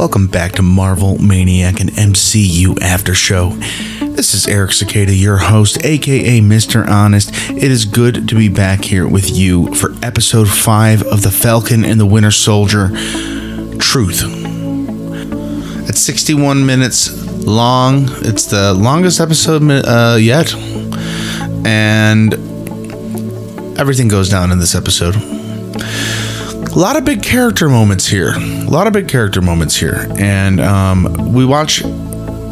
Welcome back to Marvel Maniac and MCU After Show. This is Eric Cicada, your host, aka Mr. Honest. It is good to be back here with you for episode 5 of The Falcon and the Winter Soldier Truth. At 61 minutes long, it's the longest episode uh, yet. And everything goes down in this episode. A lot of big character moments here. A lot of big character moments here. And um, we watch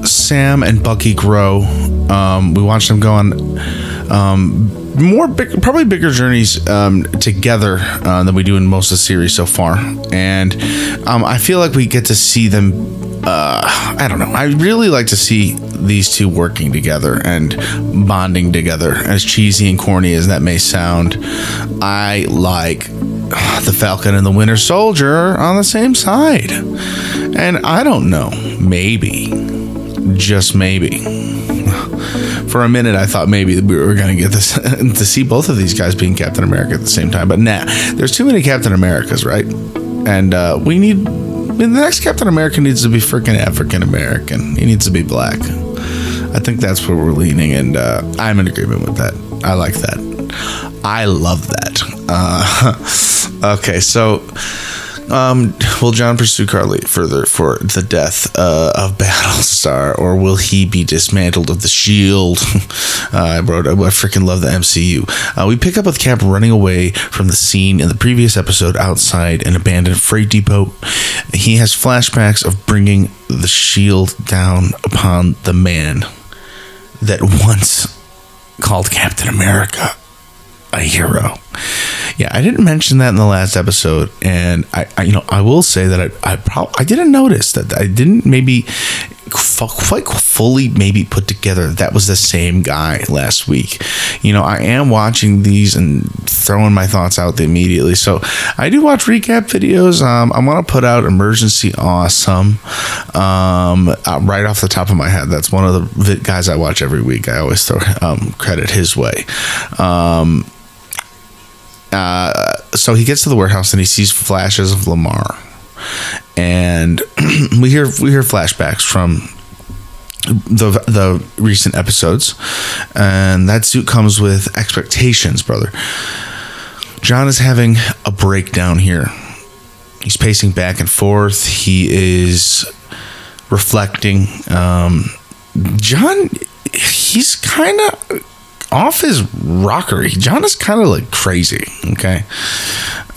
Sam and Bucky grow. Um, we watch them go on um, more big, probably bigger journeys um, together uh, than we do in most of the series so far. And um, I feel like we get to see them. Uh, I don't know. I really like to see these two working together and bonding together. As cheesy and corny as that may sound, I like the Falcon and the Winter Soldier on the same side. And I don't know. Maybe just maybe. For a minute, I thought maybe we were going to get this to see both of these guys being Captain America at the same time, but nah, there's too many Captain Americas, right? And uh, we need the next Captain America needs to be freaking African American. He needs to be black. I think that's where we're leaning, and uh, I'm in agreement with that. I like that. I love that. Uh, okay, so um, will John pursue Karli further for the death uh, of Battlestar, or will he be dismantled of the shield? uh, I wrote, I freaking love the MCU. Uh, we pick up with Cap running away from the scene in the previous episode outside an abandoned freight depot. He has flashbacks of bringing the shield down upon the man that once called Captain America a hero. Yeah, I didn't mention that in the last episode, and I, I you know, I will say that I, I probably I didn't notice that I didn't maybe quite fully maybe put together that was the same guy last week. You know, I am watching these and throwing my thoughts out immediately. So I do watch recap videos. Um, I'm gonna put out emergency awesome um, uh, right off the top of my head. That's one of the guys I watch every week. I always throw um, credit his way. Um, uh, so he gets to the warehouse and he sees flashes of Lemar, and we hear we hear flashbacks from the the recent episodes, and that suit comes with expectations, brother. John is having a breakdown here. He's pacing back and forth. He is reflecting. Um, John, he's kind of off his rockery. John is kind of like crazy. Okay,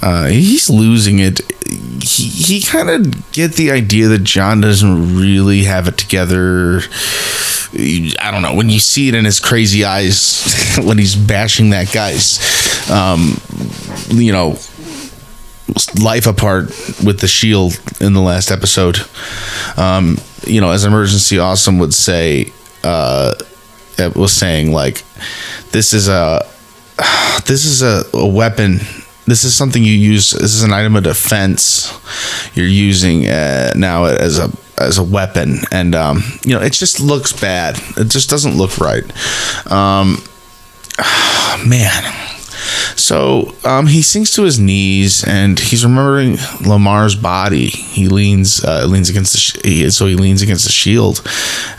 uh, he's losing it. He he kind of get the idea that John doesn't really have it together. I don't know when you see it in his crazy eyes when he's bashing that guy's, um, you know, life apart with the shield in the last episode. Um, you know, as emergency awesome would say. Uh, was saying like this is a this is a, a weapon. This is something you use this is an item of defense you're using uh, now as a as a weapon. And um, you know it just looks bad. It just doesn't look right. Um, man so um, he sinks to his knees and he's remembering Lemar's body. He leans uh, leans against the sh- so he leans against the shield.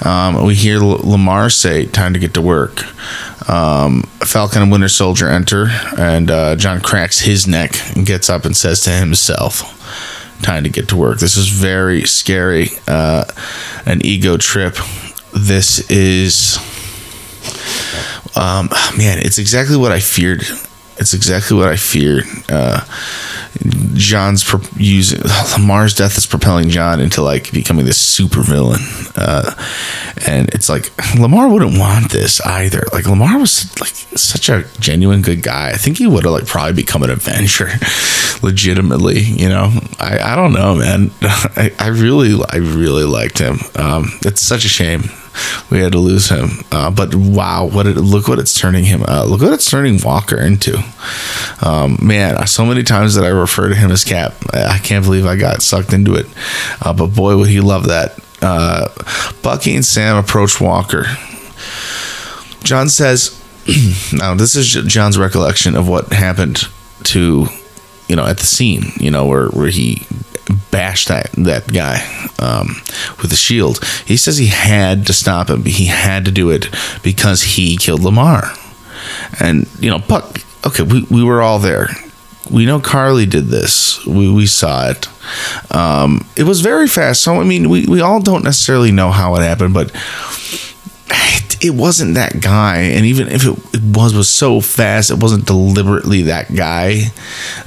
Um, we hear L- Lemar say, "Time to get to work." Um, Falcon and Winter Soldier enter, and uh, John cracks his neck and gets up and says to himself, "Time to get to work." This is very scary. Uh, an ego trip. This is. Um, man, it's exactly what I feared it's exactly what I feared. Uh, John's pro- using Lemar's death is propelling John into like becoming this super villain, uh, and it's like Lemar wouldn't want this either. Like Lemar was like such a genuine good guy. I think he would have like probably become an Avenger, legitimately. You know, I I don't know, man. I, I really I really liked him. Um, it's such a shame we had to lose him. Uh, but wow, what it, look what it's turning him. Uh, look what it's turning Walker into. Um, man, so many times that I refer to him as Cap. I can't believe I got sucked into it. Uh, but boy, would he love that. Uh, Bucky and Sam approach Walker. John says, now this is John's recollection of what happened to, you know, at the scene, you know, where, where he bash that that guy um, with the shield. He says he had to stop him. He had to do it because he killed Lemar. And you know, Buck. Okay, we, we were all there. We know Karli did this. We, we saw it. Um, it was very fast. So I mean, we, we all don't necessarily know how it happened, but it, it wasn't that guy. And even if it, it was was so fast, it wasn't deliberately that guy.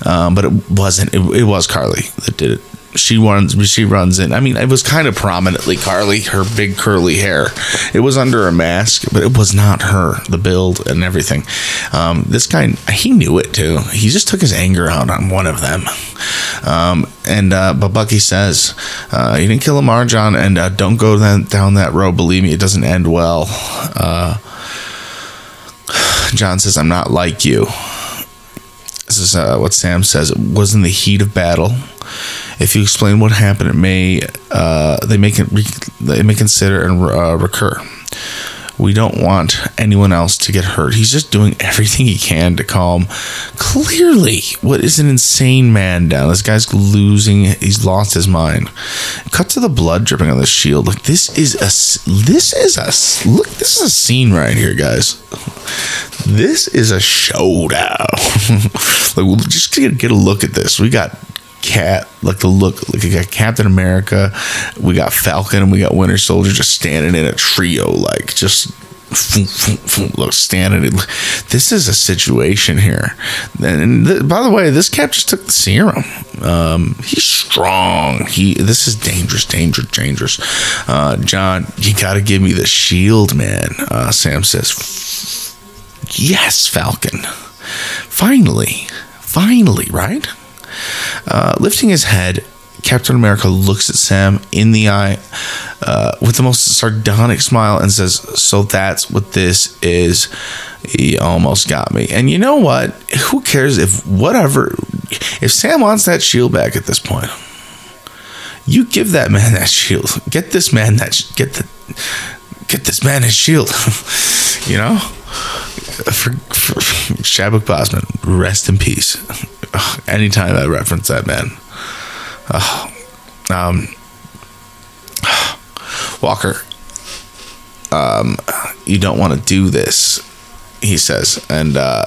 Um, but it wasn't. It, it was karli that did it she runs she runs in. I mean it was kind of prominently Karli, her big curly hair. It was under a mask but it was not her the build and everything. Um, this guy he knew it too. He just took his anger out on one of them. Um, and uh, but bucky says uh, you didn't kill lemar john and uh, don't go that, down that road. Believe me it doesn't end well. Uh, john says i'm not like you this is uh, what sam says it was in the heat of battle if you explain what happened, it may uh, they may they may consider and uh, recur. We don't want anyone else to get hurt. He's just doing everything he can to calm. Clearly, what is an insane man down? This guy's losing. He's lost his mind. Cut to the blood dripping on the shield. Like this is a this is a look. This is a scene right here, guys. This is a showdown. like, we'll just get, get a look at this. We got cat like the look like got captain america we got falcon and we got winter soldier just standing in a trio like just look standing this is a situation here. And th- by the way this cap just took the serum. Um, he's strong. He this is dangerous dangerous dangerous. Uh, john you gotta give me the shield man. Uh, sam says yes falcon. Finally. Finally right uh, lifting his head, Captain America looks at Sam in the eye uh, with the most sardonic smile and says, So that's what this is. He almost got me. And you know what? Who cares if whatever, if Sam wants that shield back at this point, you give that man that shield. Get this man that, get the, get this man his shield. you know? For, for rest in peace anytime I reference that man. Uh, um, Walker, um, you don't want to do this, he says, and uh,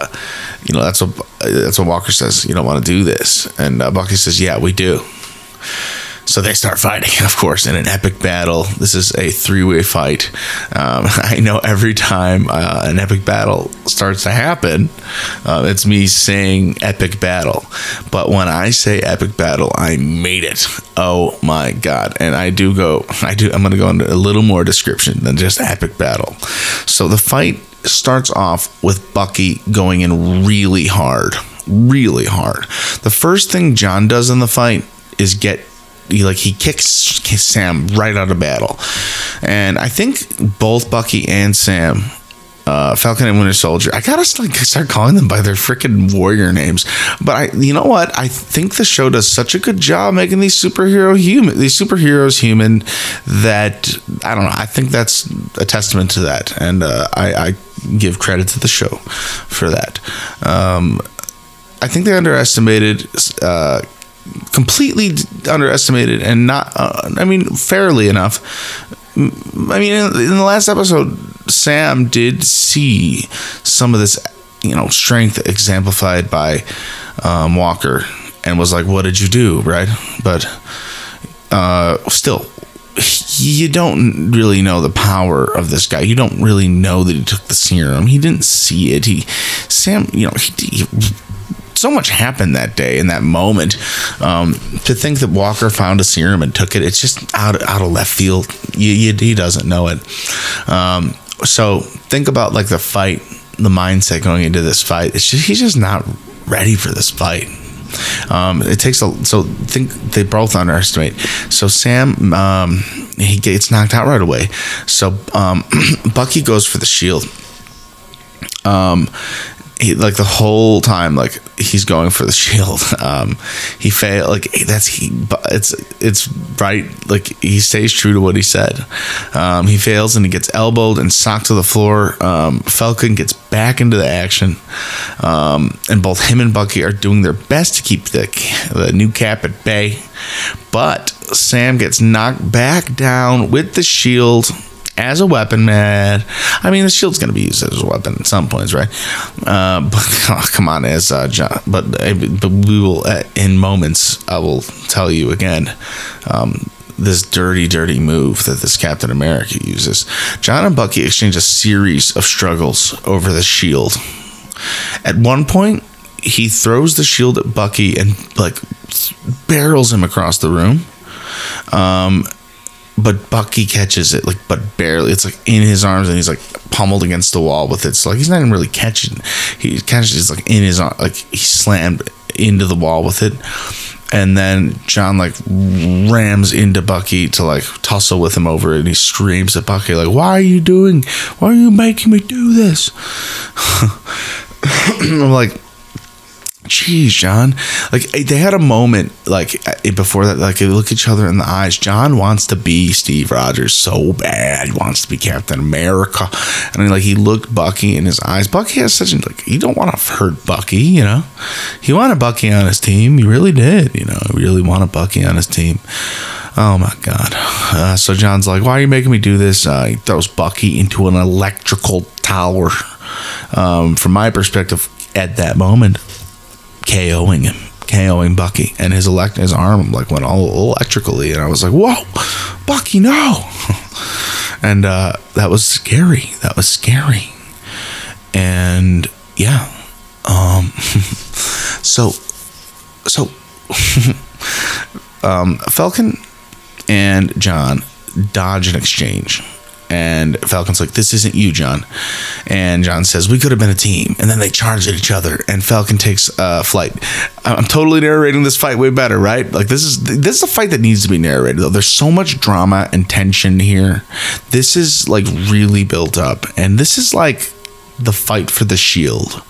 you know that's what that's what Walker says. You don't want to do this, and uh, Bucky says, "Yeah, we do." So they start fighting, of course, in an epic battle. This is a three way fight. Um, I know every time uh, an epic battle starts to happen, uh, it's me saying epic battle. But when I say epic battle, I made it. Oh my God. And I do go, I do, I'm going to go into a little more description than just epic battle. So the fight starts off with Bucky going in really hard, really hard. The first thing John does in the fight is get he like he kicks Sam right out of battle, and I think both Bucky and Sam. Uh, Falcon and Winter Soldier. I gotta like, start calling them by their freaking warrior names. But I, you know what? I think the show does such a good job making these superhero human, these superheroes human, that I don't know. I think that's a testament to that, and uh, I, I, give credit to the show for that. Um, I think they underestimated uh, completely underestimated and not, uh, I mean, fairly enough. I mean, in, the last episode, Sam did see some of this, you know, strength exemplified by um, Walker and was like, What did you do? Right. But uh, still, you don't really know the power of this guy. You don't really know that he took the serum. He didn't see it. He, Sam, you know, he, he so much happened that day in that moment. Um, to think that Walker found a serum and took it, it's just out out of left field. You, you, he doesn't know it. Um, so think about like the fight, the mindset going into this fight. It's just he's just not ready for this fight. Um, it takes a so think they both underestimate. So Sam um, he gets knocked out right away. So um, Bucky goes for the shield. Um, he, like the whole time, like he's going for the shield. Um, he failed. Like that's he. It's it's right. Like he stays true to what he said. Um, he fails and he gets elbowed and socked to the floor. Um, Falcon gets back into the action, um, and both him and Bucky are doing their best to keep the the new Cap at bay. But Sam gets knocked back down with the shield as a weapon, man. I mean, the shield's going to be used as a weapon at some points, right? Uh, but oh, come on, as uh, John, but uh, but we will uh, in moments. I will tell you again. Um, this dirty, dirty move that this Captain America uses. John and Bucky exchange a series of struggles over the shield. At one point, he throws the shield at Bucky and like barrels him across the room. Um, but Bucky catches it like, but barely. It's like in his arms, and he's like pummeled against the wall with it. So like he's not even really catching. He catches it like in his arm, like he slammed into the wall with it. And then John like rams into Bucky to like tussle with him over it, and he screams at Bucky like, "Why are you doing? Why are you making me do this?" I'm like, Jeez, John. Like they had a moment like before that. Like they look each other in the eyes. John wants to be Steve Rogers so bad. He wants to be Captain America, and like he looked Bucky in his eyes. Bucky has such like. You don't want to hurt Bucky, you know. He wanted Bucky on his team. He really did. You know, he really wanted Bucky on his team. Oh my god. Uh, so John's like, "Why are you making me do this?" Uh, he throws Bucky into an electrical tower. Um, from my perspective, at that moment, KOing him, KOing Bucky, and his elect his arm like went all electrically, and I was like, "Whoa, Bucky, no!" and uh, that was scary. That was scary, and yeah, um, so so um, Falcon and John dodge an exchange and Falcon's like, "This isn't you, John." And John says, "We could have been a team." And then they charge at each other, and Falcon takes uh, flight. I'm totally narrating this fight way better, right? Like this is this is a fight that needs to be narrated. Though there's so much drama and tension here. This is like really built up, and this is like the fight for the shield.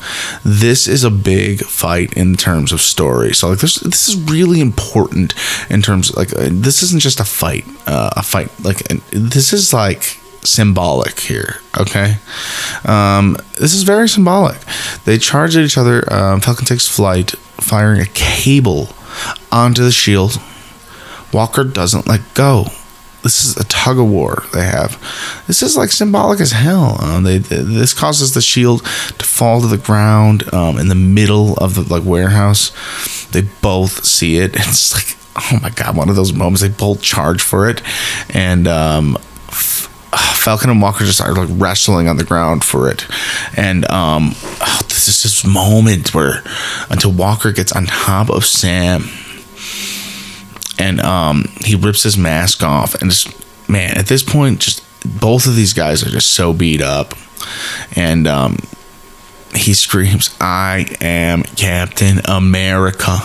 This is a big fight in terms of story. So like this this is really important in terms of, like uh, this isn't just a fight, uh, a fight like this is like symbolic here. Okay, um, this is very symbolic. They charge at each other. Um, Falcon takes flight, firing a cable onto the shield. Walker doesn't let go. This is a tug of war they have. This is like symbolic as hell. Um, they, this causes the shield to fall to the ground um, in the middle of the like warehouse. They both see it. It's like oh my god, one of those moments. They both charge for it, and um, Falcon and Walker just are like wrestling on the ground for it. And um, oh, this is this moment where until Walker gets on top of Sam and um, he rips his mask off and just man at this point just both of these guys are just so beat up. And um, he screams i am captain america.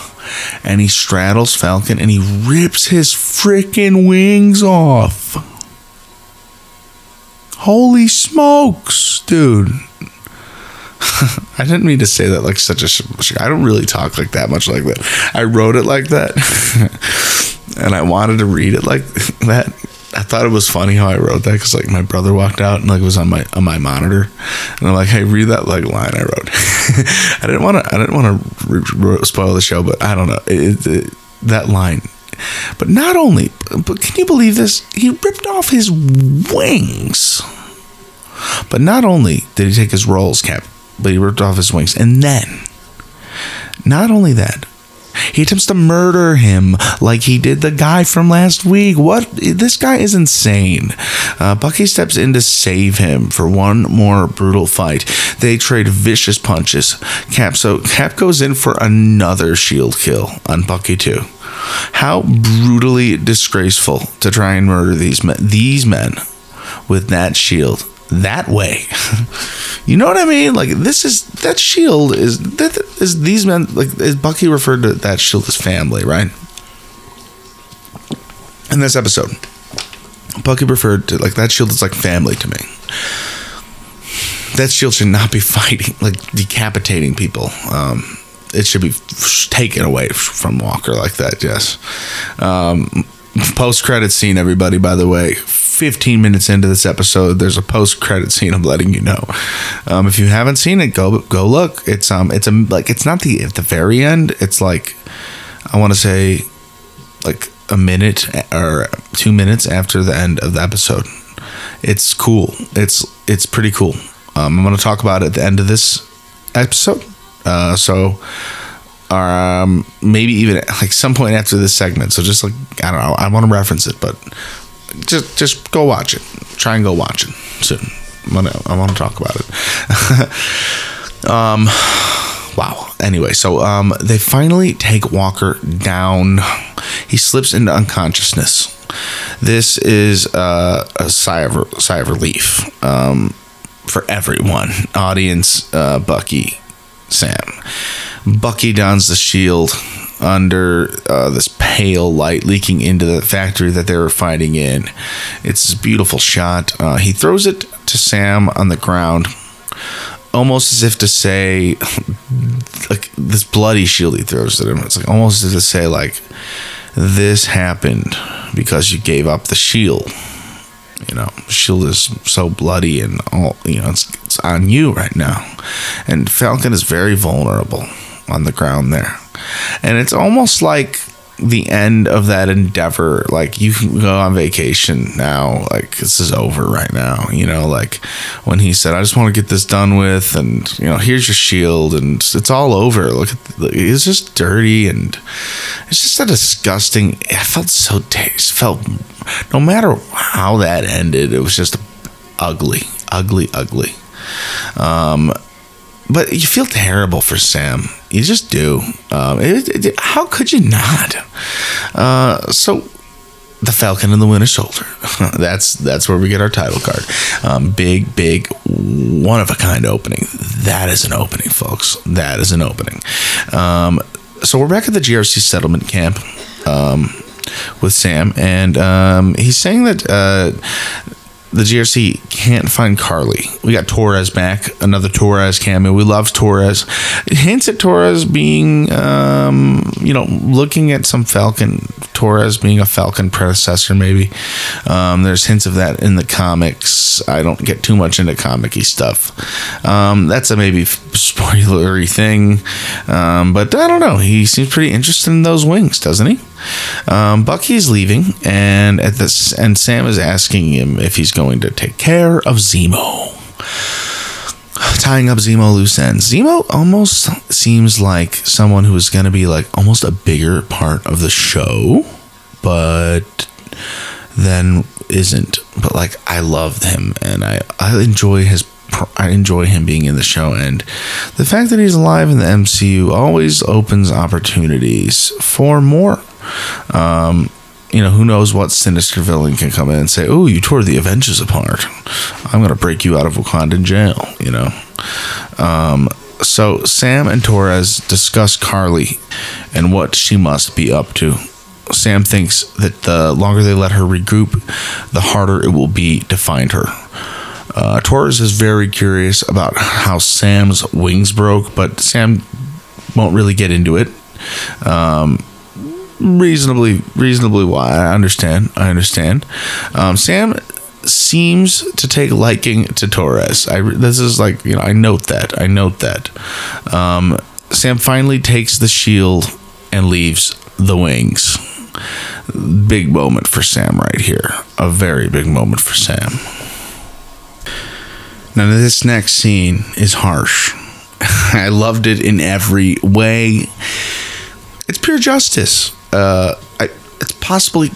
And he straddles falcon and he rips his freaking wings off Holy smokes, dude. I didn't mean to say that like such a. I don't really talk like that much like that. I wrote it like that, and I wanted to read it like that. I thought it was funny how I wrote that because like my brother walked out and like it was on my on my monitor, and I'm like, hey, read that like line I wrote. I didn't want to. I didn't want to re- spoil the show, but I don't know. It, it, that line but not only, but can you believe this? He ripped off his wings. But not only did he take his Rolls cap, but he ripped off his wings. And then, not only that, he attempts to murder him like he did the guy from last week. What? This guy is insane. Uh, Bucky steps in to save him for one more brutal fight. They trade vicious punches. Cap so Cap goes in for another shield kill on Bucky too. How brutally disgraceful to try and murder these men, these men with that shield that way. you know what I mean? Like this is that shield is that is these men like is Bucky referred to that shield as family, right? In this episode, Bucky referred to like that shield is like family to me. that shield should not be fighting, like decapitating people. Um, it should be taken away from Walker like that. Yes. Um, post credit scene, everybody. By the way, 15 minutes into this episode, there's a post credit scene. I'm letting you know. Um, if you haven't seen it, go go look. It's um, it's a like it's not the at the very end. It's like I want to say like a minute or two minutes after the end of the episode. It's cool. It's it's pretty cool. Um, I'm going to talk about it at the end of this episode. Uh, so um, maybe even like some point after this segment. So just like I don't know, I want to reference it, but just just go watch it. Try and go watch it soon. I want to, talk about it. um, wow. Anyway, so um, they finally take Walker down. He slips into unconsciousness. This is uh, a sigh of sigh of relief um, for everyone, audience, uh, Bucky, Sam. Bucky dons the shield under uh, this pale light leaking into the factory that they were fighting in. It's a beautiful shot. Uh, he throws it to Sam on the ground, almost as if to say, like this bloody shield he throws at him. It's like almost as if to say, like, this happened because you gave up the shield. You know, shield is so bloody and all. You know, it's, it's on you right now, and Falcon is very vulnerable on the ground there. And it's almost like the end of that endeavor. Like you can go on vacation now. Like this is over right now. You know, like when he said, "I just want to get this done with," and you know, here's your shield, and it's all over. Look, at the, it's just dirty, and it's just a disgusting. I felt so taste. Felt no matter how that ended, it was just ugly, ugly, ugly. Um, but you feel terrible for Sam. You just do. Um, it, it, how could you not? Uh, so, the Falcon and the Winter Soldier. that's that's where we get our title card. Um, big, big, one of a kind opening. That is an opening, folks. That is an opening. Um, so we're back at the GRC settlement camp um, with Sam, and um, he's saying that. Uh, the GRC can't find Karli. We got Torres back, another Torres cameo. We love Torres. Hints at Torres being, um, you know, looking at some Falcon, Torres being a Falcon predecessor, maybe. Um, there's hints of that in the comics. I don't get too much into comic stuff. Um, that's a maybe spoilery thing. Um, but I don't know. He seems pretty interested in those wings, doesn't he? Um, Bucky's leaving, and at this, and Sam is asking him if he's going to take care of Zemo. Tying up Zemo loose ends. Zemo almost seems like someone who is going to be like almost a bigger part of the show, but then isn't. But like I love him, and I I enjoy his I enjoy him being in the show, and the fact that he's alive in the MCU always opens opportunities for more. Um, you know, who knows what sinister villain can come in and say, "Oh, you tore the Avengers apart. I'm going to break you out of Wakandan jail." You know. Um, so Sam and Torres discuss Karli and what she must be up to. Sam thinks that the longer they let her regroup, the harder it will be to find her. Uh, Torres is very curious about how Sam's wings broke, but Sam won't really get into it. Um, reasonably reasonably why I understand. I understand. Um, Sam seems to take liking to Torres. I this is like you know I note that I note that. Um, Sam finally takes the shield and leaves the wings. Big moment for Sam right here. A very big moment for Sam. Now this next scene is harsh. I loved it in every way. It's pure justice uh, I, it's possibly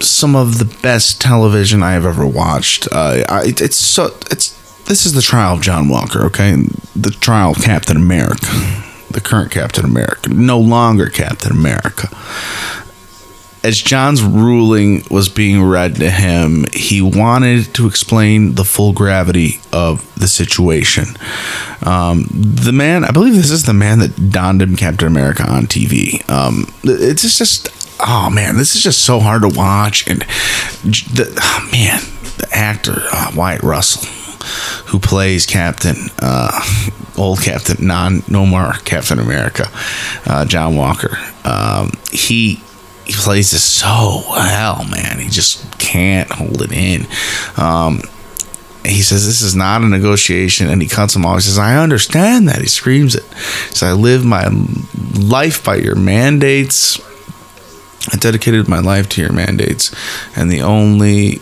some of the best television I have ever watched. Uh, I, it's so it's this is the trial of John Walker, okay? The trial of Captain America, the current Captain America, no longer Captain America. As John's ruling was being read to him, he wanted to explain the full gravity of the situation. Um, the man, I believe this is the man that donned him Captain America on TV. Um, it's just, oh man, this is just so hard to watch. And the, oh man, the actor, uh, Wyatt Russell who plays Captain, uh, old Captain, non, no more Captain America, uh, John Walker. Um, he he plays this so well, man. He just can't hold it in. Um, he says this is not a negotiation. And he cuts him off. He says i understand that. He screams it. He says i live my life by your mandates. I dedicated my life to your mandates. And the only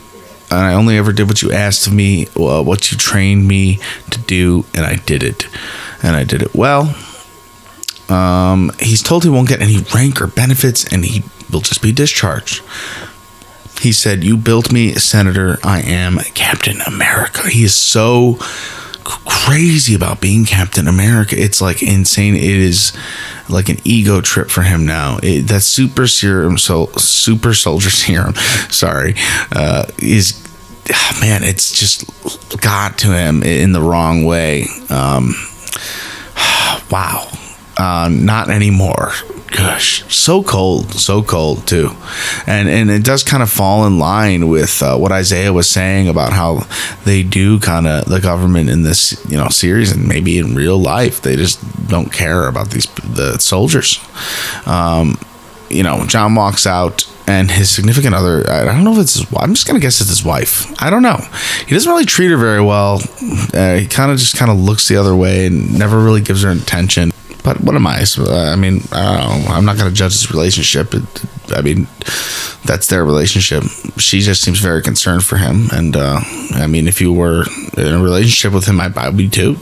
and i only ever did what you asked of me well, what you trained me to do. And i did it. And i did it well. Um, he's told he won't get any rank or benefits. And he will just be discharged he said, You built me, Senator. I am Captain America. He is so crazy about being Captain America. It's like insane. It is like an ego trip for him now. It, that super serum, so super soldier serum, sorry, uh, is man. It's just got to him in the wrong way. Um, wow, uh, not anymore. Gosh, so cold, so cold too, and and it does kind of fall in line with uh, what Isaiah was saying about how they do kind of the government in this you know series and maybe in real life they just don't care about these the soldiers. Um, you know, John walks out and his significant other i don't know if it's his i'm just gonna guess it's his wife. I don't know. He doesn't really treat her very well. Uh, he kind of just kind of looks the other way and never really gives her attention but what am I? I mean, I. I'm not going to judge this relationship. I mean, that's their relationship. She just seems very concerned for him. And uh, I mean, if you were in a relationship with him, I, I would be too.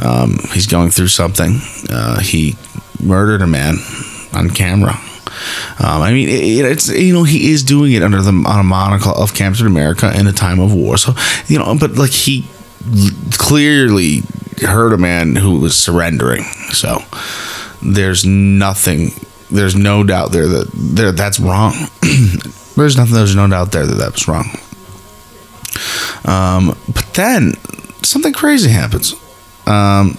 Um, he's going through something. Uh, he murdered a man on camera. Um, I mean, it, it's you know he is doing it under the on a monocle of Captain America in a time of war. So you know, but like he clearly hurt a man who was surrendering. So there's nothing, there's no doubt there that there that's wrong. there's nothing, there's no doubt there that that was wrong. Um, but then something crazy happens. Um,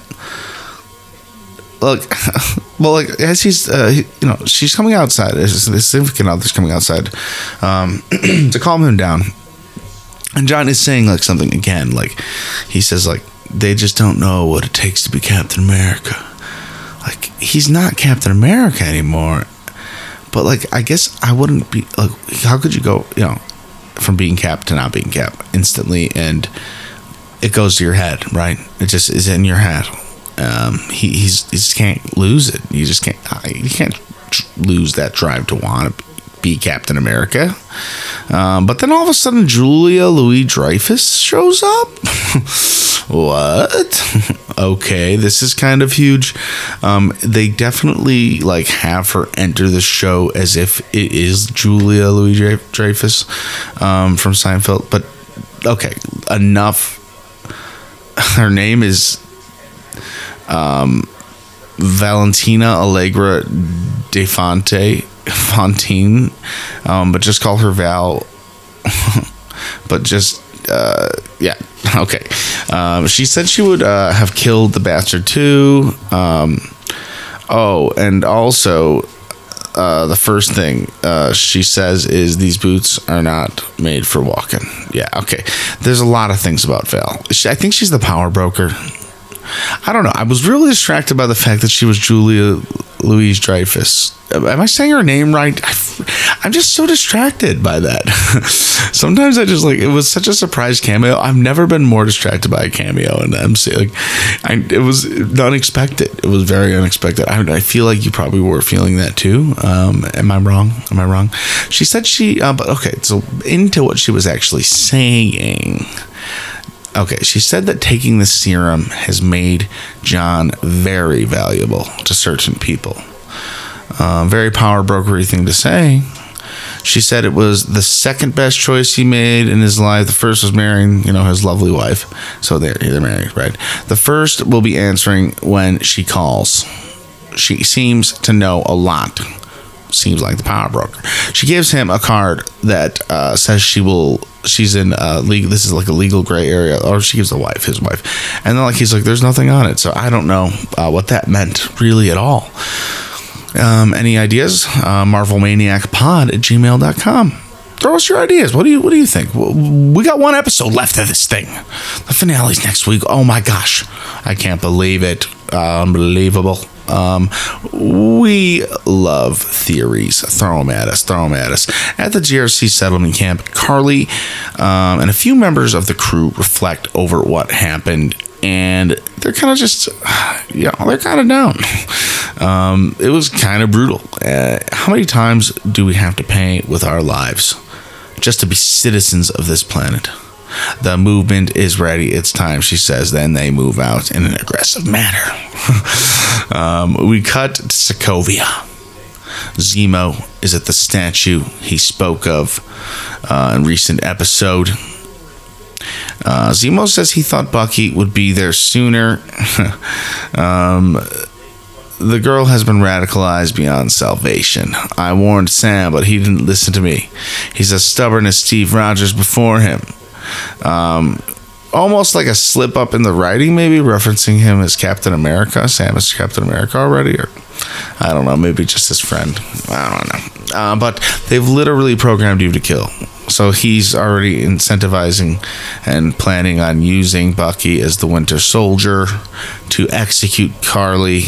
look, well, like as he's, uh, he, you know, she's coming outside. His significant other's coming outside um, to calm him down. And John is saying like something again, like he says like they just don't know what it takes to be Captain America. Like he's not Captain America anymore. But like I guess I wouldn't be like how could you go, you know, from being Cap to not being Cap instantly and it goes to your head, right? It just is in your head. Um, he he's he just can't lose it. You just can't you can't lose that drive to want to be Captain America. Um, but then all of a sudden, Julia Louis Dreyfus shows up. what? okay, this is kind of huge. Um, they definitely like have her enter the show as if it is Julia Louis Dreyfus um, from Seinfeld. But okay, enough. Her name is um, Valentina Allegra Defonte Fontaine, um, but just call her Val. but just uh, yeah, okay. Um, she said she would uh, have killed the bastard too. Um, oh, and also. Uh, the first thing uh, she says is these boots are not made for walking. Yeah, okay. There's a lot of things about Val. She, I think she's the power broker. I don't know. I was really distracted by the fact that she was Julia Louise Dreyfus. Am I saying her name right? I'm just so distracted by that. Sometimes I just like it was such a surprise cameo. I've never been more distracted by a cameo in the MC. Like, I, it was unexpected. It was very unexpected. I, I feel like you probably were feeling that too. Um, am I wrong? Am I wrong? She said she. Uh, but okay, so into what she was actually saying. Okay, she said that taking the serum has made John very valuable to certain people. Uh, very power brokery thing to say. She said it was the second best choice he made in his life. The first was marrying, you know, his lovely wife. So they're, they're married, right? The first will be answering when she calls. She seems to know a lot seems like the power broker. She gives him a card that uh, says she will. She's in uh, legal. This is like a legal gray area, or she gives the wife, his wife, and then like he's like, "There's nothing on it," so I don't know uh, what that meant really at all. Um, any ideas? Uh, Marvel Maniac Pod at gmail.com. throw us your ideas. What do you What do you think? We got one episode left of this thing. The finale's next week. Oh my gosh, I can't believe it. Unbelievable. Um, we love theories. Throw them at us. Throw them at us. At the GRC settlement camp, Karli um, and a few members of the crew reflect over what happened, and they're kind of just, you know, they're kind of down. Um, it was kind of brutal. Uh, how many times do we have to pay with our lives just to be citizens of this planet? The movement is ready. It's time, she says. Then they move out in an aggressive manner. um, we cut to Sokovia. Zemo is at the statue he spoke of uh, in recent episode. Uh, Zemo says he thought Bucky would be there sooner. um, the girl has been radicalized beyond salvation. I warned Sam, but he didn't listen to me. He's as stubborn as Steve Rogers before him. Um, almost like a slip up in the writing, maybe referencing him as Captain America. Sam is Captain America already, or I don't know, maybe just his friend. I don't know. Uh, but they've literally programmed you to kill. So he's already incentivizing and planning on using Bucky as the Winter Soldier to execute Karli.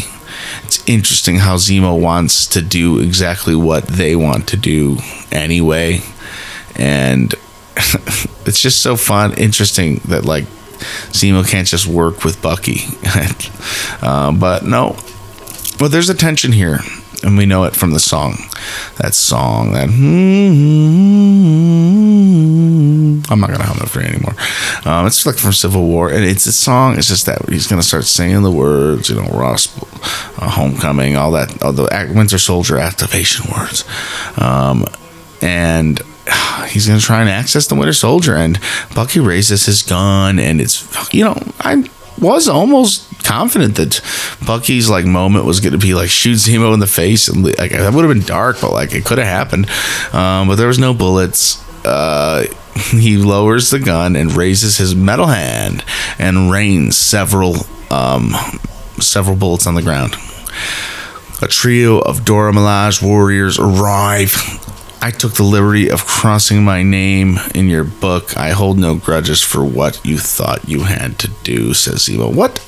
It's interesting how Zemo wants to do exactly what they want to do anyway. And it's just so fun, interesting that like Zemo can't just work with Bucky. uh, but no, but there's a tension here, and we know it from the song. That song, that I'm not gonna hum it for you anymore. Um, it's like from Civil War, and it's a song. It's just that he's gonna start singing the words, you know, Ross, uh, Homecoming, all that, all the Winter Soldier activation words, um, and he's to try and access the Winter Soldier. And Bucky raises his gun, and it's, you know, I was almost confident that Bucky's like moment was going to be like shoot Zemo in the face, and like that would have been dark, but like it could have happened. Um, but there was no bullets. Uh, he lowers the gun and raises his metal hand and rains several um, several bullets on the ground. A trio of Dora Milaje warriors arrive I took the liberty of crossing my name in your book. I hold no grudges for what you thought you had to do, says Zemo. What?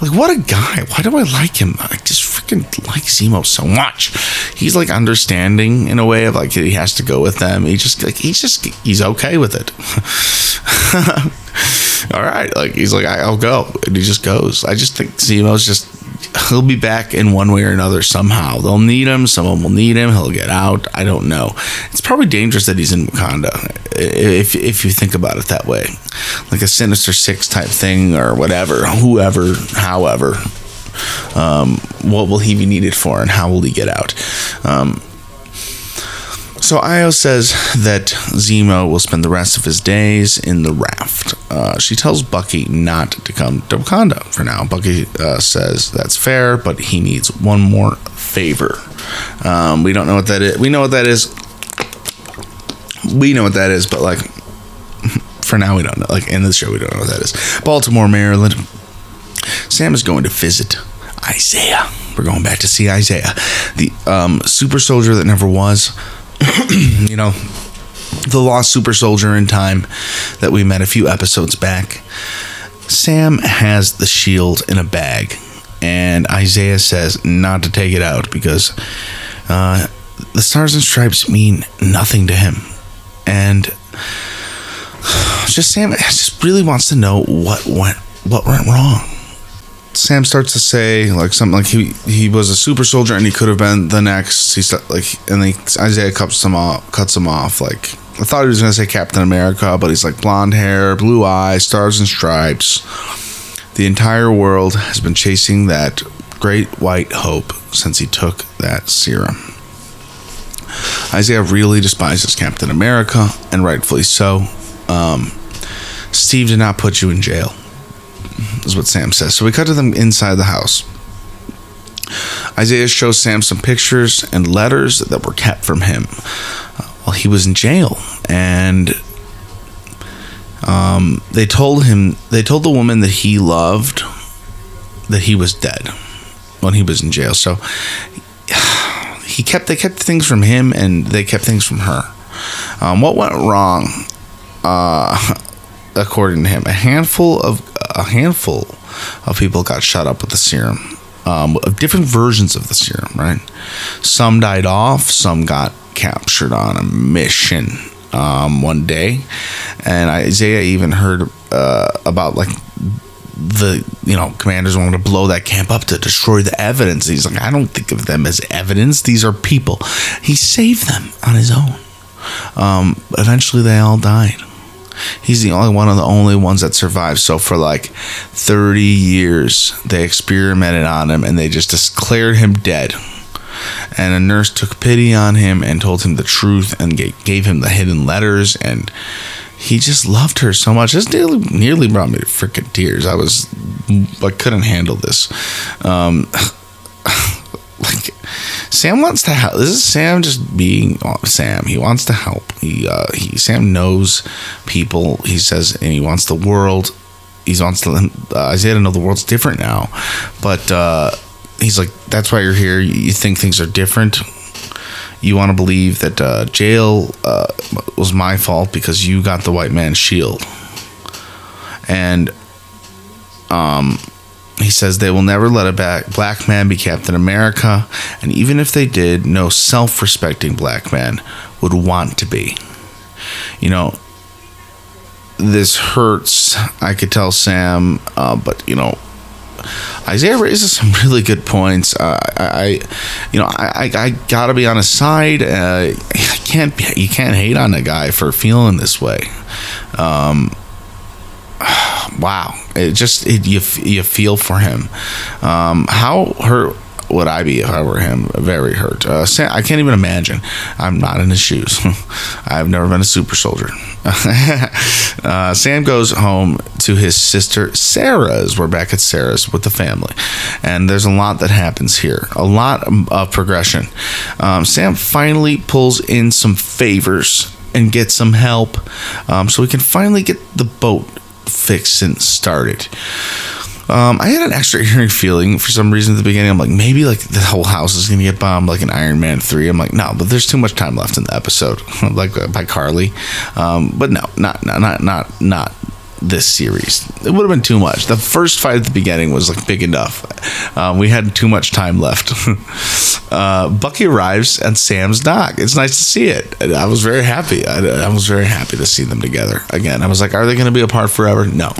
Like, what a guy. Why do I like him? I just freaking like Zemo so much. He's like understanding in a way of like he has to go with them. He just, like, he's just, he's okay with it. All right. Like, he's like, I'll go. And he just goes. I just think Zemo's just he'll be back in one way or another somehow. They'll need him. Someone will need him. He'll get out. I don't know. It's probably dangerous that he's in Wakanda if if you think about it that way, like a Sinister Six type thing or whatever. Whoever, however, um, what will he be needed for, and how will he get out? Um, so Ayo says that Zemo will spend the rest of his days in the raft. Uh, she tells Bucky not to come to Wakanda for now. Bucky uh, says that's fair, but he needs one more favor. Um, we don't know what that is. We know what that is. We know what that is, but like for now we don't know. Like in the show, we don't know what that is. Baltimore, Maryland. Sam is going to visit Isaiah. We're going back to see Isaiah, the um, super soldier that never was. you know, the lost super soldier in time that we met a few episodes back. Sam has the shield in a bag, and Isaiah says not to take it out because uh, the stars and stripes mean nothing to him. And just Sam just really wants to know what went what went wrong. Sam starts to say like something like he he was a super soldier and he could have been the next. He's like and then Isaiah cuts him off. Cuts him off. Like I thought he was gonna say Captain America, but he's like blonde hair, blue eyes, stars and stripes. The entire world has been chasing that great white hope since he took that serum. Isaiah really despises Captain America, and rightfully so. Um, Steve did not put you in jail is what Sam says. So we cut to them inside the house. Isaiah shows Sam some pictures and letters that were kept from him uh, while he was in jail, and um, they told him they told the woman that he loved that he was dead when he was in jail. So he kept they kept things from him, and they kept things from her. Um, what went wrong? Uh, according to him, a handful of a handful of people got shot up with the serum. Um, of different versions of the serum, right? Some died off, some got captured on a mission um, one day, and Isaiah even heard uh, about like the you know commanders wanted to blow that camp up to destroy the evidence. He's like, I don't think of them as evidence. These are people. He saved them on his own. Um, eventually, they all died. He's the only one of the only ones that survived. So for like 30 years, they experimented on him and they just declared him dead. And a nurse took pity on him and told him the truth and gave him the hidden letters and he just loved her so much. This nearly, nearly brought me to freaking tears. I was, I couldn't handle this. Um, Sam wants to help. This is Sam just being Sam. He wants to help. He, uh, he, Sam knows people. He says, and he wants the world. He wants to uh, Isaiah to know the world's different now, but uh, he's like, that's why you're here. You think things are different you want to believe that uh, jail uh, was my fault because you got the white man's shield. And um, he says they will never let a black man be Captain America, and even if they did, no self respecting black man would want to be. You know, this hurts. I could tell Sam, uh, but you know, Isaiah raises some really good points. Uh, I, you know, I, I, I, gotta be on his side. Uh, I can't, you can't hate on a guy for feeling this way. Um, wow, it just it, you you feel for him. Um, how hurt would I be if I were him? Very hurt. Uh, Sam, I can't even imagine. I'm not in his shoes. I've never been a super soldier. uh, Sam goes home to his sister Sarah's. We're back at Sarah's with the family, and there's a lot that happens here. A lot of progression. Um, Sam finally pulls in some favors and gets some help, um, so we can finally get the boat fixed and started. Um, I had an extra eerie feeling for some reason at the beginning. I'm like, maybe like the whole house is gonna get bombed, like an Iron Man three. I'm like, no, but there's too much time left in the episode, like by Karli. Um, but no, not not not not this series. It would have been too much. The first fight at the beginning was like big enough. Um, we had too much time left. uh, Bucky arrives at Sam's dock. It's nice to see it. I was very happy. I, I was very happy to see them together again. I was like, are they going to be apart forever? No.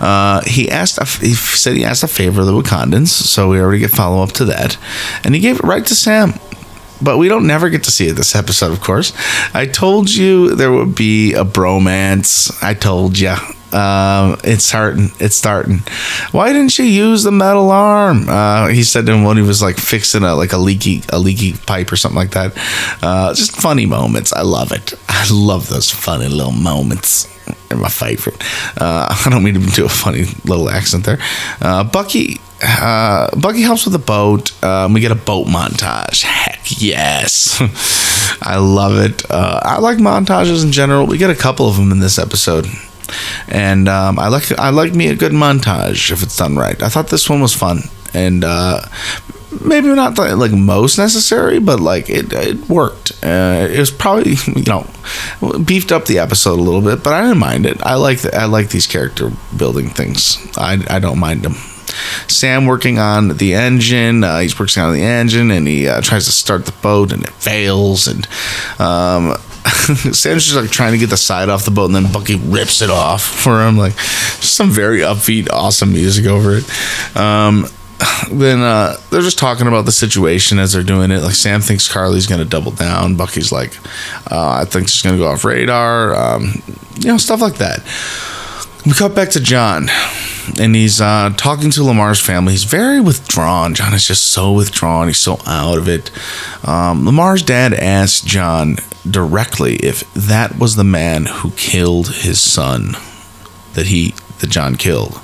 Uh, he asked. He said he asked a favor of the Wakandans, so we already get follow up to that, and he gave it right to Sam but we don't never get to see it this episode, of course. I told you there would be a bromance. I told you. Um, it's starting. It's starting. Why didn't you use the metal arm? Uh, he said to him when he was like fixing a like a leaky a leaky pipe or something like that. Uh, just funny moments. I love it. I love those funny little moments. They're my favorite. Uh, I don't mean to do a funny little accent there. Uh, Bucky uh, Bucky helps with the boat. Um, we get a boat montage. Heck yes. I love it. Uh, I like montages in general. We get a couple of them in this episode and um, I like I like me a good montage if it's done right. I thought this one was fun, and uh, maybe not the, like most necessary, but like it it worked. Uh, it was probably you know beefed up the episode a little bit, but I didn't mind it. I like the, I like these character building things. I I don't mind them. Sam working on the engine. Uh, he's working on the engine, and he uh, tries to start the boat, and it fails. And um, Sam's just like trying to get the side off the boat, and then Bucky rips it off for him. Like some very upbeat, awesome music over it. Um, then uh, they're just talking about the situation as they're doing it. Like Sam thinks Karli's gonna double down. Bucky's like, uh, I think she's gonna go off radar. Um, you know, stuff like that. We cut back to John, and he's uh, talking to Lemar's family. He's very withdrawn. John is just so withdrawn. He's so out of it. Um, Lemar's dad asked John directly if that was the man who killed his son that he that John killed,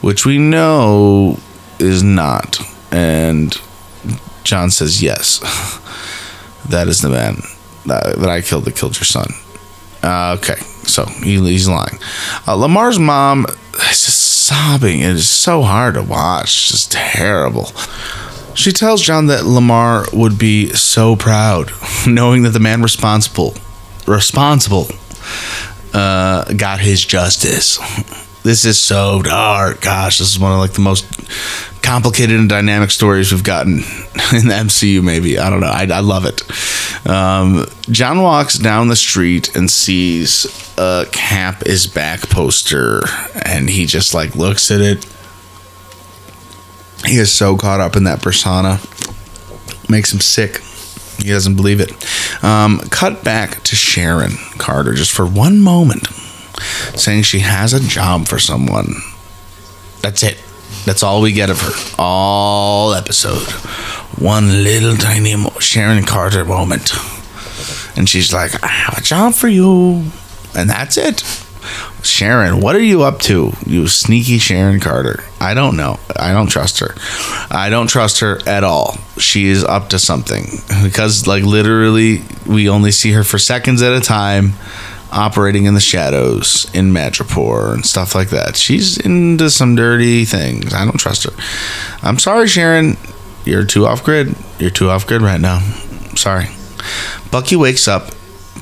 which we know is not. And John says yes, that is the man that, that I killed that killed your son. Uh, okay, so he, he's lying. Uh, Lemar's mom sobbing. It is so hard to watch. Just terrible. She tells John that Lemar would be so proud knowing that the man responsible responsible uh, got his justice. This is so dark. Gosh, this is one of like the most complicated and dynamic stories we've gotten in the MCU. Maybe I don't know. I, I love it. Um, John walks down the street and sees a Cap is back poster, and he just like looks at it. He is so caught up in that persona, makes him sick. He doesn't believe it. Um, cut back to Sharon Carter just for one moment, saying she has a job for someone. That's it. That's all we get of her. All episode. One little tiny Sharon Carter moment. And she's like, I have a job for you. And that's it. Sharon, what are you up to? You sneaky Sharon Carter. I don't know. I don't trust her. I don't trust her at all. She is up to something because, like, literally, we only see her for seconds at a time operating in the shadows in Madripoor and stuff like that. She's into some dirty things. I don't trust her. I'm sorry, Sharon. You're too off grid. You're too off grid right now. sorry. Bucky wakes up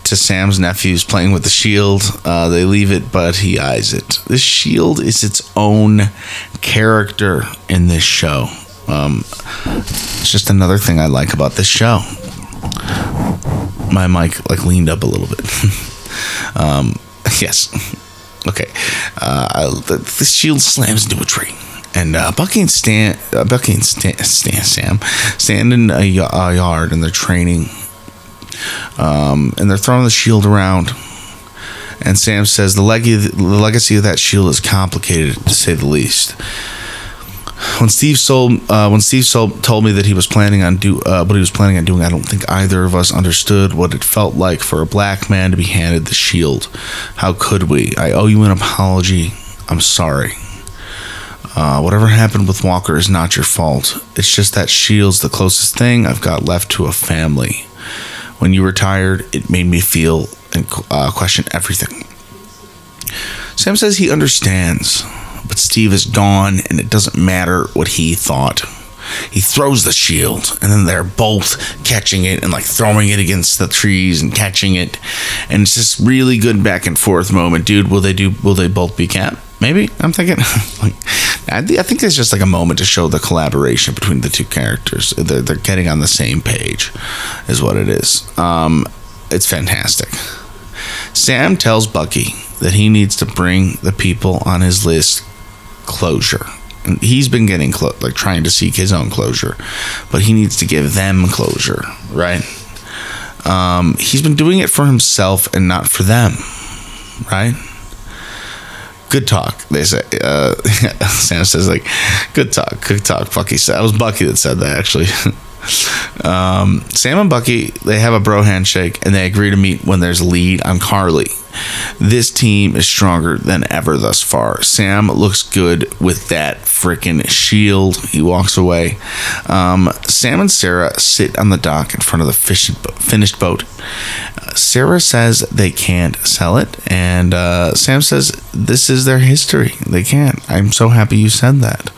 to Sam's nephews playing with the shield. Uh, they leave it, but he eyes it. This shield is its own character in this show. Um, it's just another thing I like about this show. My mic like leaned up a little bit. um, yes. Okay. Uh, the, the, shield slams into a tree. And uh, Bucky and Stan, uh, Bucky and Stan, Stan, Sam stand in a, a yard and they're training um, and they're throwing the shield around. And Sam says the, leg- the legacy of that shield is complicated to say the least. When Steve sold, uh, when Steve sold, told me that he was planning on do uh, what he was planning on doing, I don't think either of us understood what it felt like for a black man to be handed the shield. How could we? I owe you an apology. I'm sorry. Uh, whatever happened with Walker is not your fault. It's just that shield's the closest thing I've got left to a family. When you retired, it made me feel and uh, question everything. Sam says he understands, but Steve is gone and it doesn't matter what he thought. He throws the shield, and then they're both catching it and like throwing it against the trees and catching it, and it's just really good back and forth moment, dude. Will they do? Will they both be cap? Maybe I'm thinking. like, I, I think it's just like a moment to show the collaboration between the two characters. They're, they're getting on the same page, is what it is. Um, it's fantastic. Sam tells Bucky that he needs to bring the people on his list closure. And he's been getting clo- like trying to seek his own closure, but he needs to give them closure, right? Um, he's been doing it for himself and not for them, right? good talk. They say. Uh, Sam says like, good talk, good talk. Bucky said. That was Bucky that said that actually. um, Sam and Bucky they have a bro handshake and they agree to meet when there's lead on Karli. This team is stronger than ever thus far. Sam looks good with that freaking shield. He walks away. Um, Sam and Sarah sit on the dock in front of the finished boat. Sarah says they can't sell it, and uh, Sam says this is their history. They can't. I'm so happy you said that.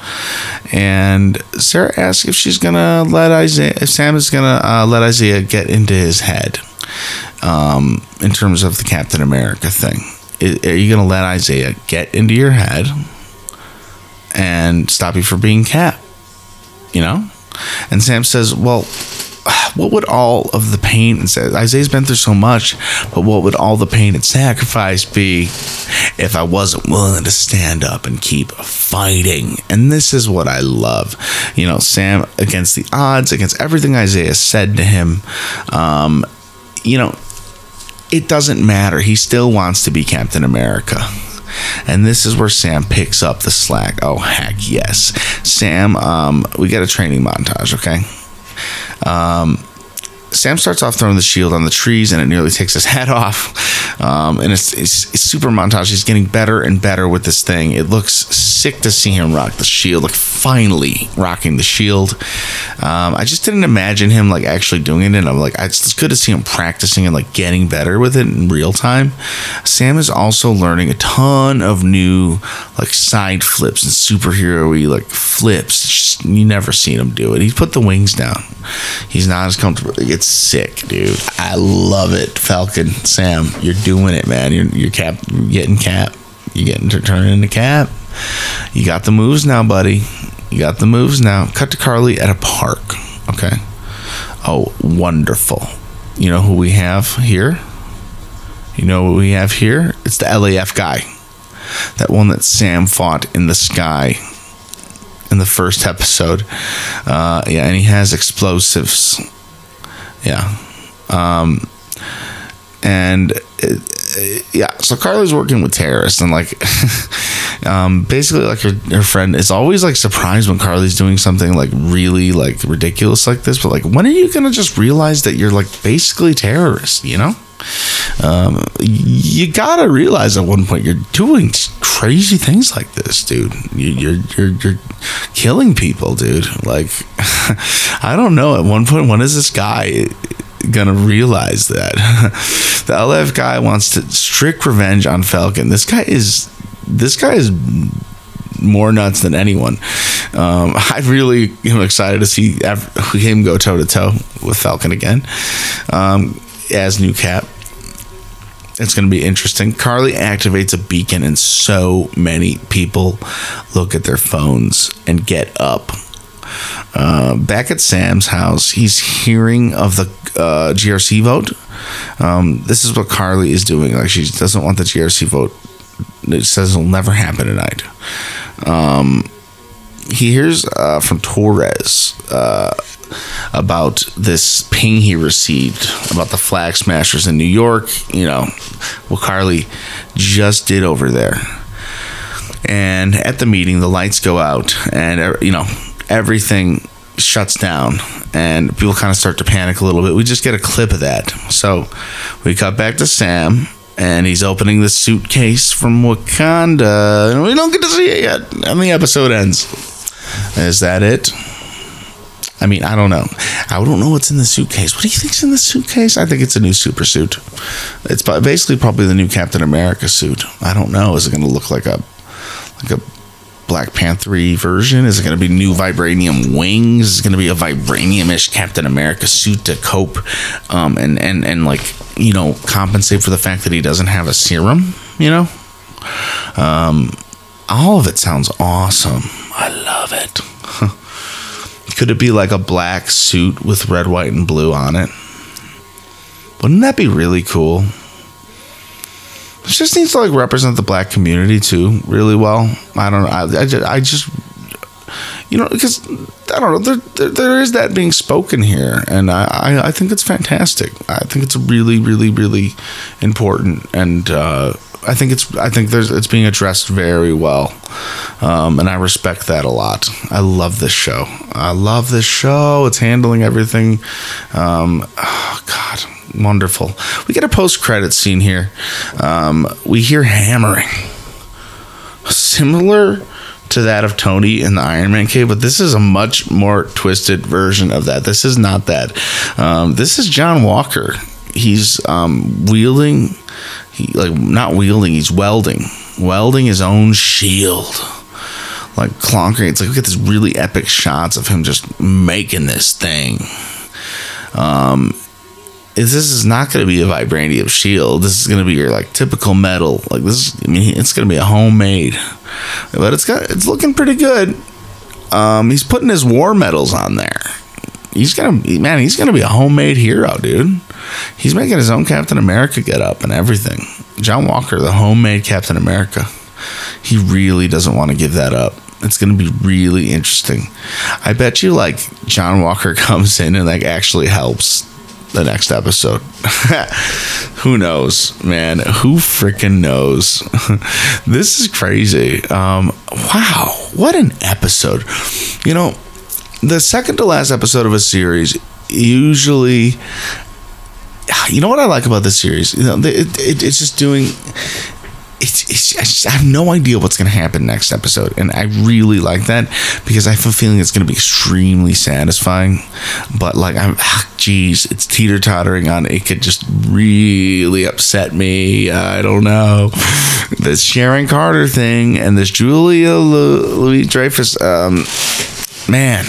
And Sarah asks if she's gonna let Isaiah, if Sam is gonna uh, let Isaiah get into his head um, in terms of the Captain America thing. Are you going to let Isaiah get into your head and stop you from being Cap? You know? And Sam says, Well, what would all of the pain and says Isaiah's been through so much, but what would all the pain and sacrifice be if I wasn't willing to stand up and keep fighting? And this is what I love. You know, Sam against the odds, against everything Isaiah said to him, um, you know, it doesn't matter. He still wants to be Captain America. And this is where Sam picks up the slack. Oh, heck yes. Sam, um, we got a training montage, okay? Um, Sam starts off throwing the shield on the trees and it nearly takes his head off. Um, and it's, it's, it's, super montage. He's getting better and better with this thing. It looks sick to see him rock the shield, like finally rocking the shield. Um, I just didn't imagine him like actually doing it. And I'm like, it's good to see him practicing and like getting better with it in real time. Sam is also learning a ton of new like side flips and superhero like flips. Just, you never seen him do it. He's put the wings down. He's not as comfortable. It's sick, dude. I love it, Falcon. Sam, you're doing it, man. You're you're cap, you're getting cap. You're getting to turn into cap. You got the moves now, buddy. You got the moves now. Cut to Karli at a park. Okay. Oh, wonderful. You know who we have here? You know what we have here? It's the LAF guy. That one that Sam fought in the sky in the first episode. Uh, yeah, and he has explosives. Yeah. Um, and it, yeah, so Karli's working with terrorists and like um, basically like her, her friend is always like surprised when Karli's doing something like really like ridiculous like this, but like when are you gonna just realize that you're like basically terrorist, you know? Um, you gotta realize at one point you're doing crazy things like this, dude. You, you're you're you're killing people, dude. Like I don't know. At one point, when is this guy gonna realize that the LF guy wants to strict revenge on Falcon? This guy is this guy is more nuts than anyone. Um, I really am excited to see him go toe to toe with Falcon again um, as new Cap. It's going to be interesting. Karli activates a beacon, and so many people look at their phones and get up. Uh, back at Sam's house, he's hearing of the uh, GRC vote. Um, this is what Karli is doing. Like she doesn't want the GRC vote. It says it'll never happen tonight. Um, he hears uh, from Torres uh, about this ping he received about the flag smashers in New York. You know, what Karli just did over there. And at the meeting, the lights go out, and uh, you know everything shuts down, and people kind of start to panic a little bit. We just get a clip of that. So we cut back to Sam, and he's opening the suitcase from Wakanda, and we don't get to see it yet. And the episode ends. Is that it? I mean, I don't know. I don't know what's in the suitcase. What do you think's in the suitcase? I think it's a new super suit. It's basically probably the new Captain America suit. I don't know. Is it going to look like a like a Black Panther version? Is it going to be new vibranium wings? Is it going to be a vibranium-ish Captain America suit to cope um, and and and like you know compensate for the fact that he doesn't have a serum? You know, um, all of it sounds awesome. I love it. Could it be like a black suit with red, white, and blue on it? Wouldn't that be really cool? It just needs to like represent the black community too really well. I don't know. I, I, just, I just you know, because I don't know, there, there, there is that being spoken here, and I, I, I, think it's fantastic. I think it's really, really, really important, and uh, I think it's I think there's it's being addressed very well, um, and I respect that a lot. I love this show. I love this show. It's handling everything. Um, oh God, wonderful. We get a post credit scene here. Um, we hear hammering, similar to that of Tony in the Iron Man cave, but this is a much more twisted version of that. This is not that. Um, this is John Walker. He's um, wielding he like not wielding, he's welding, welding his own shield. Like clonkering, it's like we get these really epic shots of him just making this thing. Um, is this is not going to be a vibranium shield. This is going to be your like typical metal. Like this, is, I mean, it's going to be a homemade, but it's got it's looking pretty good. Um, he's putting his war medals on there. He's gonna man, he's gonna be a homemade hero, dude. He's making his own Captain America get up and everything. John Walker, the homemade Captain America. He really doesn't want to give that up. It's going to be really interesting. I bet you like John Walker comes in and like actually helps the next episode. Who knows, man? Who freaking knows? this is crazy. Um, wow, what an episode. You know, the second to last episode of a series usually you know what I like about this series? You know, it, it, it's just doing. It's, it's I, just, I have no idea what's going to happen next episode, and I really like that because I have a feeling it's going to be extremely satisfying. But like I'm, ah, geez, it's teeter tottering on. It could just really upset me. I don't know. This Sharon Carter thing and this Julia Louis Dreyfus. Um, man,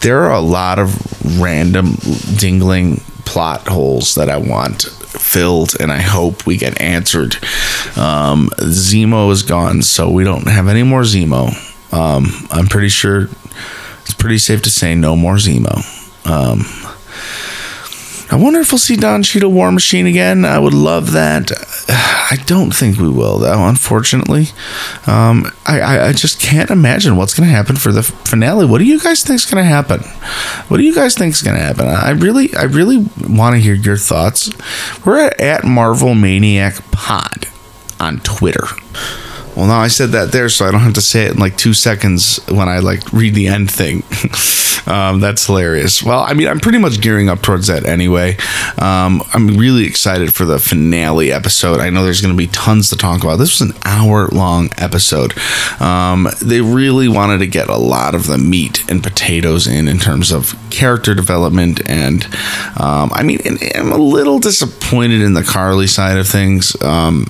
there are a lot of random dingling plot holes that I want filled, and I hope we get answered. Um, Zemo is gone, so we don't have any more Zemo. Um, I'm pretty sure it's pretty safe to say no more Zemo. Um, I wonder if we'll see Don Cheadle War Machine again. I would love that. I don't think we will, though. Unfortunately, um, I, I, I just can't imagine what's going to happen for the finale. What do you guys think is going to happen? What do you guys think is going to happen? I really, I really want to hear your thoughts. We're at, at Marvel Maniac Pod on Twitter. Well, now I said that there, so I don't have to say it in like two seconds when I like read the end thing. um, that's hilarious. Well, I mean, I'm pretty much gearing up towards that anyway. Um, I'm really excited for the finale episode. I know there's going to be tons to talk about. This was an hour long episode. Um, they really wanted to get a lot of the meat and potatoes in in terms of character development, and um, I mean, I'm a little disappointed in the Karli side of things. Um,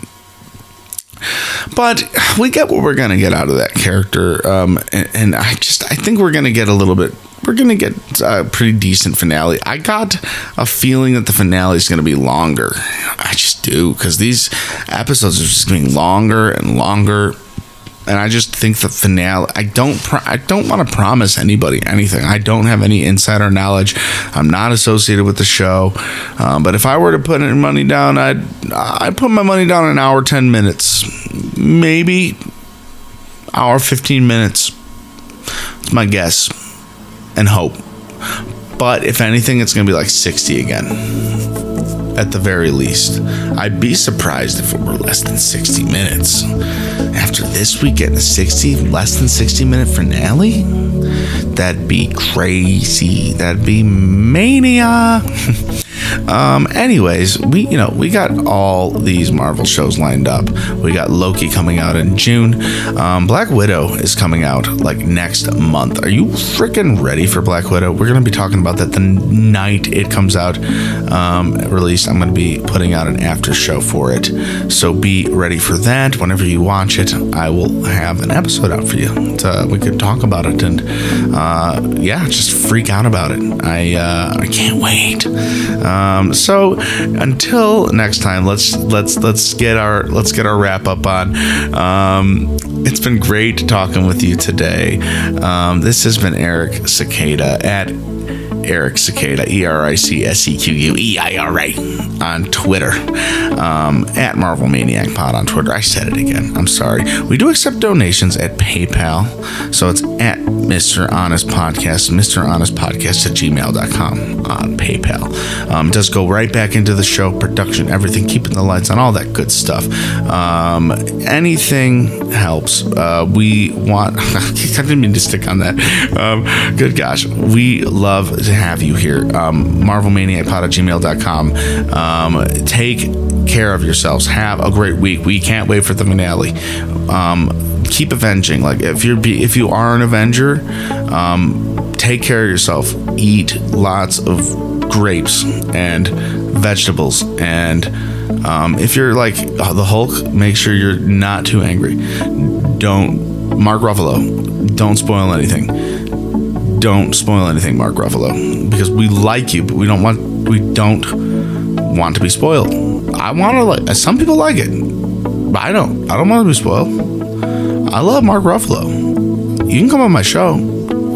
but we get what we're gonna get out of that character, um, and, and, I just I think we're gonna get a little bit. We're gonna get a pretty decent finale. I got a feeling that the finale is gonna be longer. I just do because these episodes are just getting longer and longer and I just think the finale. I don't. Pro- I don't want to promise anybody anything. I don't have any insider knowledge. I'm not associated with the show. Um, but if I were to put any money down, I'd I'd put my money down an hour, ten minutes, maybe hour, fifteen minutes. It's my guess and hope. But if anything, it's going to be like sixty again at the very least. I'd be surprised if it were less than 60 minutes. After this week getting a 60, less than 60 minute finale? That'd be crazy. That'd be mania. Um, anyways, we you know we got all these Marvel shows lined up. We got Loki coming out in June. Um, Black Widow is coming out like next month. Are you freaking ready for Black Widow? We're gonna be talking about that the night it comes out um, released. I'm gonna be putting out an after show for it, so be ready for that. Whenever you watch it, I will have an episode out for you. To, we could talk about it and uh, yeah, just freak out about it. I uh, I can't wait. Um, so until next time, let's let's let's get our let's get our wrap up on. Um, it's been great talking with you today. Um, this has been Eric Sequeira at Eric Sequeira, E R I C S E Q U E I R A, on Twitter, um, at Marvel Maniac Pod on Twitter. I said it again. I'm sorry. We do accept donations at PayPal, so it's at Mr. Honest Podcast, Mr. Honest Podcast at gmail.com on PayPal. Um, does go right back into the show, production, everything, keeping the lights on, all that good stuff. Um, anything helps. Uh, we want, I didn't mean to stick on that. Um, good gosh, we love to have you here. Um, MarvelManiacPod at gmail.com. Um, take care of yourselves. Have a great week. We can't wait for the finale. Um, keep avenging. Like if you're if you are an Avenger, um, take care of yourself. Eat lots of grapes and vegetables and um, if you're like the Hulk, make sure you're not too angry. Don't Mark Ruffalo. Don't spoil anything don't spoil anything, Mark Ruffalo, because we like you, but we don't want we don't want to be spoiled. I want to like some people like it, but I don't. I don't want to be spoiled. I love Mark Ruffalo. You can come on my show.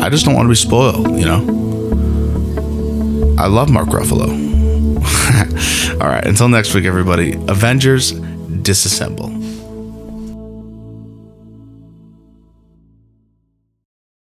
I just don't want to be spoiled. You know. I love Mark Ruffalo. All right. Until next week, everybody. Avengers disassemble.